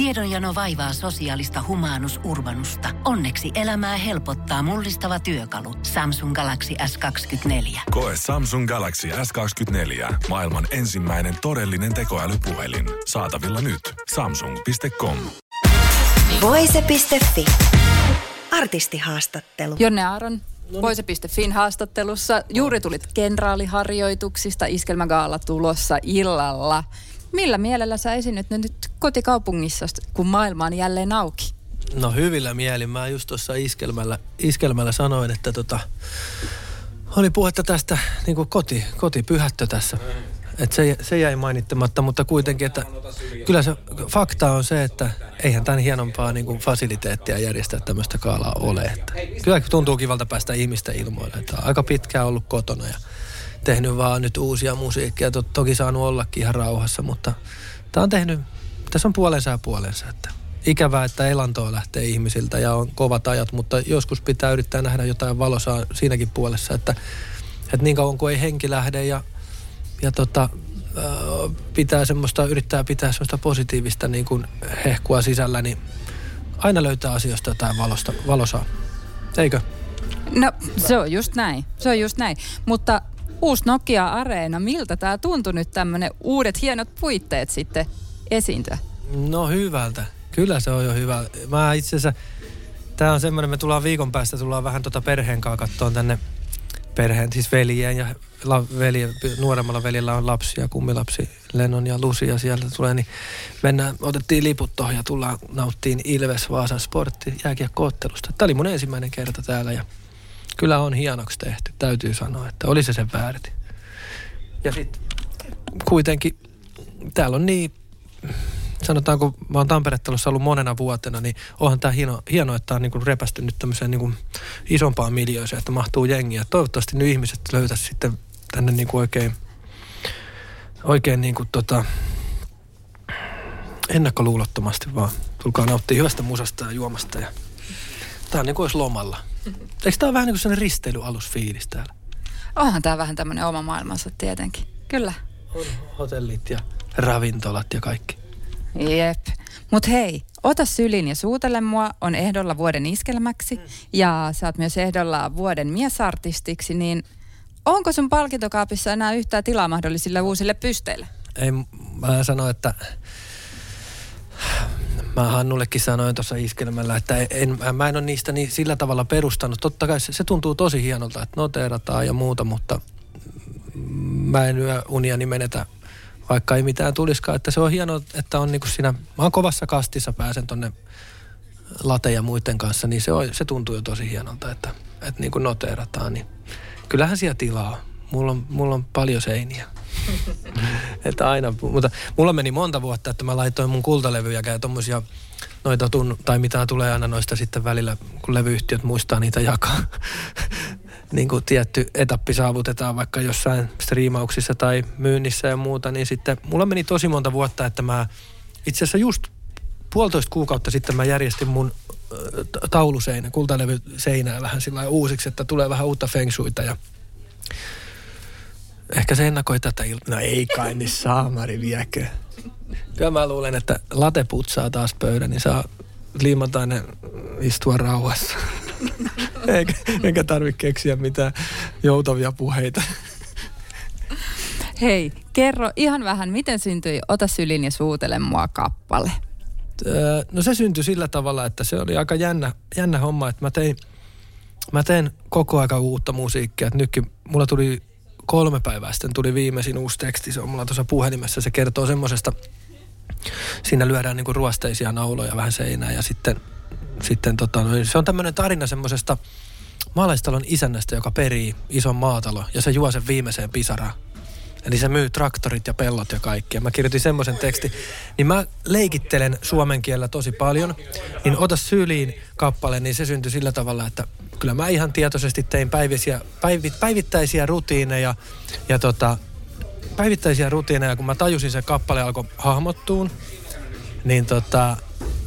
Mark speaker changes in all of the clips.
Speaker 1: Tiedonjano vaivaa sosiaalista humanus urbanusta. Onneksi elämää helpottaa mullistava työkalu. Samsung Galaxy S24.
Speaker 2: Koe Samsung Galaxy S24. Maailman ensimmäinen todellinen tekoälypuhelin. Saatavilla nyt. Samsung.com.
Speaker 3: Voise.fi. Artistihaastattelu.
Speaker 4: Jonne Aaron, Voise.fin haastattelussa. Juuri tulit kenraaliharjoituksista, iskelmägaala tulossa illalla. Millä mielellä sä esinyt nyt kotikaupungissa, kun maailma on jälleen auki?
Speaker 5: No hyvillä mielin. Mä just tuossa iskelmällä, iskelmällä sanoin, että tota, oli puhetta tästä niin kuin koti, kotipyhättö tässä. Et se, se jäi mainittamatta, mutta kuitenkin, että kyllä se fakta on se, että eihän tämän hienompaa niin kuin fasiliteettia järjestää tämmöistä kaalaa ole. Että kyllä tuntuu kivalta päästä ihmistä ilmoille. Että aika pitkään ollut kotona ja tehnyt vaan nyt uusia musiikkia. To, toki saanut ollakin ihan rauhassa, mutta tämä on tehnyt, tässä on puolensa ja puolensa. Että ikävää, että elantoa lähtee ihmisiltä ja on kovat ajat, mutta joskus pitää yrittää nähdä jotain valosaa siinäkin puolessa, että, että niin kauan kuin ei henki lähde ja, ja tota, pitää semmoista, yrittää pitää semmoista positiivista niin kuin hehkua sisällä, niin aina löytää asioista jotain valosta, valosaa. Eikö?
Speaker 4: No se on just näin, se on just näin. Mutta uusi Nokia Areena, miltä tämä tuntui nyt tämmöinen uudet hienot puitteet sitten esiintyä?
Speaker 5: No hyvältä. Kyllä se on jo hyvä. Mä itse asiassa, tää on semmoinen, me tullaan viikon päästä, tullaan vähän tota perheen kanssa kattoon tänne perheen, siis veljien ja la, veli, nuoremmalla veljellä on lapsia, kummilapsi Lennon ja Lucia sieltä tulee, niin mennään, otettiin liput tuohon ja tullaan nauttiin Ilves Vaasan sportti jääkiekkoottelusta. Tämä oli mun ensimmäinen kerta täällä ja kyllä on hienoksi tehty, täytyy sanoa, että oli se sen väärti. Ja sitten kuitenkin täällä on niin, sanotaanko, mä oon Tamperettelussa ollut monena vuotena, niin onhan tämä hieno, hieno että on niinku repästynyt tämmöiseen niinku isompaan miljööseen, että mahtuu jengiä. Toivottavasti nyt ihmiset löytäisi sitten tänne niinku oikein, oikein niinku tota, ennakkoluulottomasti vaan. Tulkaa nauttia hyvästä musasta ja juomasta ja tää on niin kuin olisi lomalla. Eikö tää ole vähän niin kuin sellainen risteilyalusfiilis täällä?
Speaker 4: Onhan tämä vähän tämmöinen oma maailmansa tietenkin. Kyllä.
Speaker 5: On hotellit ja ravintolat ja kaikki.
Speaker 4: Jep. Mut hei, ota sylin ja suutele mua on ehdolla vuoden iskelmäksi mm. ja sä oot myös ehdolla vuoden miesartistiksi, niin onko sun palkintokaapissa enää yhtään tilaa mahdollisille uusille pysteille?
Speaker 5: Ei, mä sanoin, että Mä Hannullekin sanoin tuossa iskelmällä, että en, mä en ole niistä niin sillä tavalla perustanut. Totta kai se, se tuntuu tosi hienolta, että noteerataan ja muuta, mutta mä en yö uniani menetä, vaikka ei mitään tulisikaan. Että se on hienoa, että on niinku siinä, mä oon kovassa kastissa, pääsen tonne late ja muiden kanssa, niin se, on, se tuntuu jo tosi hienolta, että, että niin kuin noteerataan. Niin kyllähän siellä tilaa. Mulla on, mulla on paljon seiniä. että aina, mutta mulla meni monta vuotta, että mä laitoin mun kultalevyjä ja tommosia noita tun, tai mitä tulee aina noista sitten välillä, kun levyyhtiöt muistaa niitä jakaa. niin kuin tietty etappi saavutetaan vaikka jossain striimauksissa tai myynnissä ja muuta, niin sitten mulla meni tosi monta vuotta, että mä itse asiassa just puolitoista kuukautta sitten mä järjestin mun tauluseinä, kultalevyseinää vähän sillä uusiksi, että tulee vähän uutta fengshuita ja Ehkä se ennakoi tätä iltaa. No ei kai, niin saamari viekö. Kyllä mä luulen, että late putsaa taas pöydän, niin saa liimata ne istua rauhassa. eikä, eikä tarvitse keksiä mitään joutavia puheita.
Speaker 4: Hei, kerro ihan vähän, miten syntyi Ota sylin ja suutele mua kappale?
Speaker 5: no se syntyi sillä tavalla, että se oli aika jännä, jännä homma, että mä tein, mä teen koko aika uutta musiikkia. Että nytkin mulla tuli kolme päivää sitten tuli viimeisin uusi teksti, se on mulla tuossa puhelimessa, se kertoo semmoisesta, siinä lyödään niinku ruosteisia nauloja vähän seinään ja sitten, sitten tota, no, se on tämmöinen tarina semmoisesta maalaistalon isännästä, joka perii ison maatalo ja se juo sen viimeiseen pisaraan. Eli se myy traktorit ja pellot ja kaikki. Ja mä kirjoitin semmoisen teksti. Niin mä leikittelen suomen kielellä tosi paljon. Niin Ota syliin kappale, niin se syntyi sillä tavalla, että kyllä mä ihan tietoisesti tein päivisiä, päivit, päivittäisiä rutiineja ja tota, päivittäisiä rutiineja, kun mä tajusin se kappale alkoi hahmottuun, niin tota,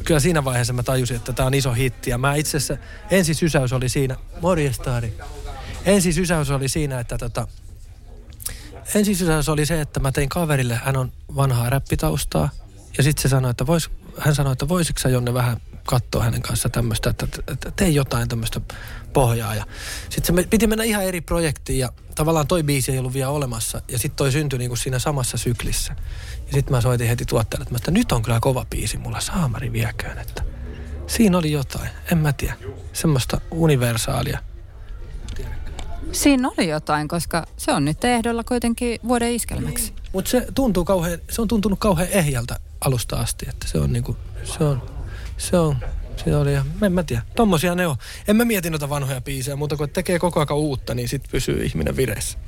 Speaker 5: kyllä siinä vaiheessa mä tajusin, että tämä on iso hitti. Ja mä itse asiassa, ensi sysäys oli siinä, morjestaari. Ensi sysäys oli siinä, että tota, ensi sysäys oli se, että mä tein kaverille, hän on vanhaa räppitaustaa. Ja sitten se sanoi, että vois, hän sanoi, että voisitko sä Jonne vähän katsoa hänen kanssa tämmöistä, että, että tee jotain tämmöistä pohjaa. Ja sitten se piti mennä ihan eri projektiin ja tavallaan toi biisi ei ollut vielä olemassa. Ja sitten toi syntyi niinku siinä samassa syklissä. Ja sitten mä soitin heti tuottajalle, että, että nyt on kyllä kova biisi mulla, saamari vieköön. Että siinä oli jotain, en mä tiedä, semmoista universaalia.
Speaker 4: Siinä oli jotain, koska se on nyt ehdolla kuitenkin vuoden iskelmäksi.
Speaker 5: Mutta se, tuntuu kauhean, se on tuntunut kauhean ehjältä alusta asti, että se on niinku, se on, se on, se oli, en mä tiedä, tommosia ne on. En mä mieti noita vanhoja biisejä, mutta kun tekee koko ajan uutta, niin sit pysyy ihminen vireessä.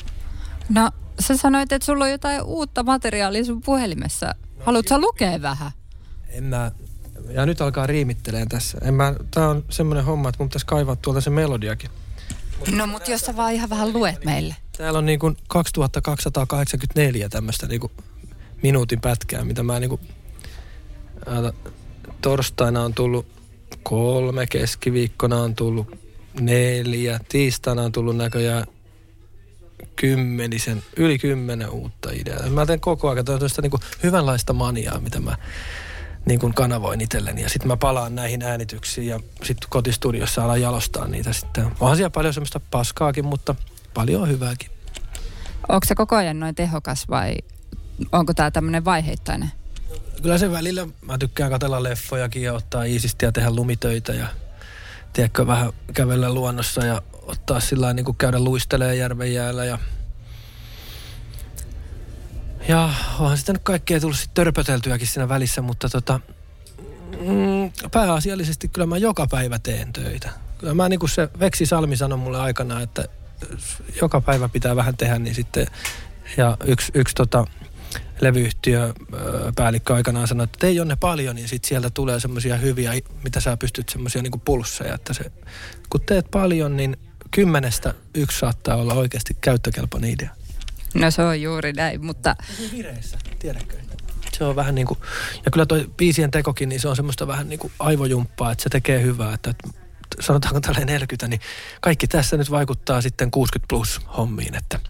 Speaker 4: No, sä sanoit, että sulla on jotain uutta materiaalia sun puhelimessa. Haluatko sä lukea vähän?
Speaker 5: En mä, ja nyt alkaa riimitteleen tässä. En mä, tää on semmoinen homma, että mun pitäisi kaivaa tuolta se melodiakin.
Speaker 4: No, mutta jos sä vaan ihan vähän luet meille.
Speaker 5: Täällä on niin kuin 2284 tämmöistä niin kuin minuutin pätkää, mitä mä niin kuin, torstaina on tullut kolme, keskiviikkona on tullut neljä, tiistaina on tullut näköjään kymmenisen, yli kymmenen uutta ideaa. Mä teen koko ajan tällaista niin hyvänlaista maniaa, mitä mä niin kuin kanavoin itselleni. Ja sitten mä palaan näihin äänityksiin ja sitten kotistudiossa alan jalostaa niitä sitten. Onhan siellä paljon semmoista paskaakin, mutta paljon hyvääkin.
Speaker 4: Onko se koko ajan noin tehokas vai onko tämä tämmöinen vaiheittainen?
Speaker 5: Kyllä se välillä, mä tykkään katella leffojakin ja ottaa iisisti ja tehdä lumitöitä ja tiedätkö, vähän kävellä luonnossa ja ottaa sillä niin kuin käydä luistelee järven jäällä ja ja onhan sitten kaikkea tullut sitten törpöteltyäkin siinä välissä, mutta tota, mm, pääasiallisesti kyllä mä joka päivä teen töitä. Kyllä mä niin kuin se Veksi Salmi sanoi mulle aikana, että joka päivä pitää vähän tehdä, niin sitten ja yksi, yksi tota, levyyhtiö päällikkö aikanaan sanoi, että tee Jonne paljon, niin sitten sieltä tulee semmoisia hyviä, mitä sä pystyt semmoisia niin pulsseja, että se, kun teet paljon, niin kymmenestä yksi saattaa olla oikeasti käyttökelpoinen idea.
Speaker 4: No se on juuri näin, mutta...
Speaker 5: Vireessä, tiedätkö? Se on vähän niin kuin, ja kyllä toi biisien tekokin, niin se on semmoista vähän niin kuin aivojumppaa, että se tekee hyvää, että, että sanotaanko tälle 40, niin kaikki tässä nyt vaikuttaa sitten 60 plus hommiin, että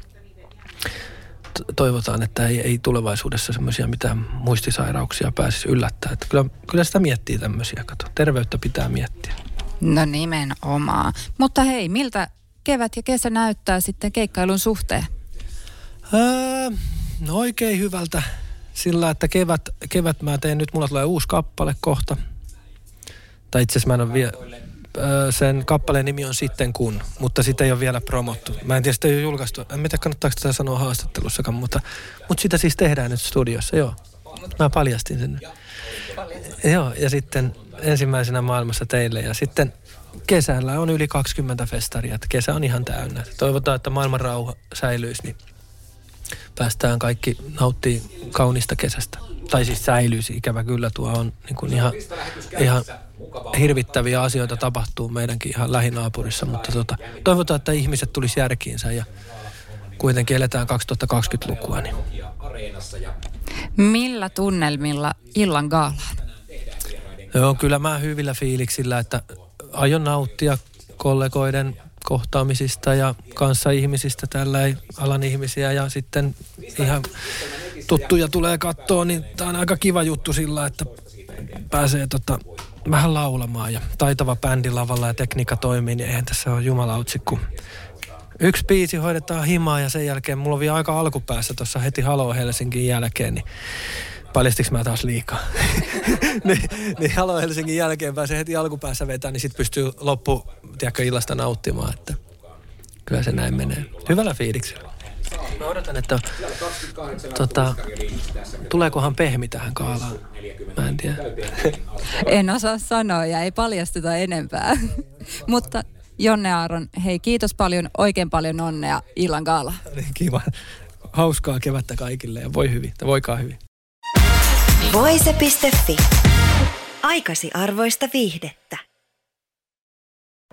Speaker 5: toivotaan, että ei, ei tulevaisuudessa semmoisia mitään muistisairauksia pääsisi yllättää. Että kyllä, kyllä sitä miettii tämmöisiä, kato. Terveyttä pitää miettiä.
Speaker 4: No nimenomaan. Mutta hei, miltä kevät ja kesä näyttää sitten keikkailun suhteen?
Speaker 5: Öö, no oikein hyvältä. Sillä, että kevät, kevät mä teen nyt, mulla tulee uusi kappale kohta. Tai itse asiassa mä en ole vielä, sen kappaleen nimi on Sitten kun, mutta sitä ei ole vielä promottu. Mä en tiedä, sitä ei ole julkaistu. En tiedä, kannattaako tätä sanoa haastattelussakaan, mutta, mutta sitä siis tehdään nyt studiossa, joo. Mä paljastin sen. Joo, ja sitten ensimmäisenä maailmassa teille. Ja sitten kesällä on yli 20 festaria, että kesä on ihan täynnä. Toivotaan, että maailman rauha säilyisi, niin päästään kaikki nauttii kaunista kesästä. Tai siis säilyisi, ikävä kyllä tuo on niin kuin ihan, ihan hirvittäviä asioita tapahtuu meidänkin ihan lähinaapurissa, mutta tota, toivotaan, että ihmiset tulisi järkiinsä ja kuitenkin eletään 2020-lukua. Niin.
Speaker 4: Millä tunnelmilla illan gaalaan?
Speaker 5: Joo, kyllä mä hyvillä fiiliksillä, että aion nauttia kollegoiden kohtaamisista ja kanssa ihmisistä, tällä ei alan ihmisiä ja sitten ihan tuttuja tulee kattoon, niin tämä on aika kiva juttu sillä, että pääsee tota, vähän laulamaan ja taitava bändi lavalla ja tekniikka toimii, niin eihän tässä ole jumalautsi, kun yksi biisi hoidetaan himaa ja sen jälkeen mulla on vielä aika alkupäässä tuossa heti Halo Helsingin jälkeen, niin paljastiks mä taas liikaa? niin, niin Halo Helsingin jälkeen pääsee heti alkupäässä vetää, niin sit pystyy loppu, tiedätkö, illasta nauttimaan, että kyllä se näin menee. Hyvällä fiiliksellä. Mä odotan, että tota, tuleekohan pehmi tähän kaalaan. Mä en tiedä.
Speaker 4: en osaa sanoa ja ei paljasteta enempää. Mutta Jonne Aaron, hei kiitos paljon, oikein paljon onnea illan gaala.
Speaker 5: Niin, kiva. Hauskaa kevättä kaikille ja voi hyvin, voikaa hyvin.
Speaker 1: Voise.fi. Aikasi arvoista viihdettä.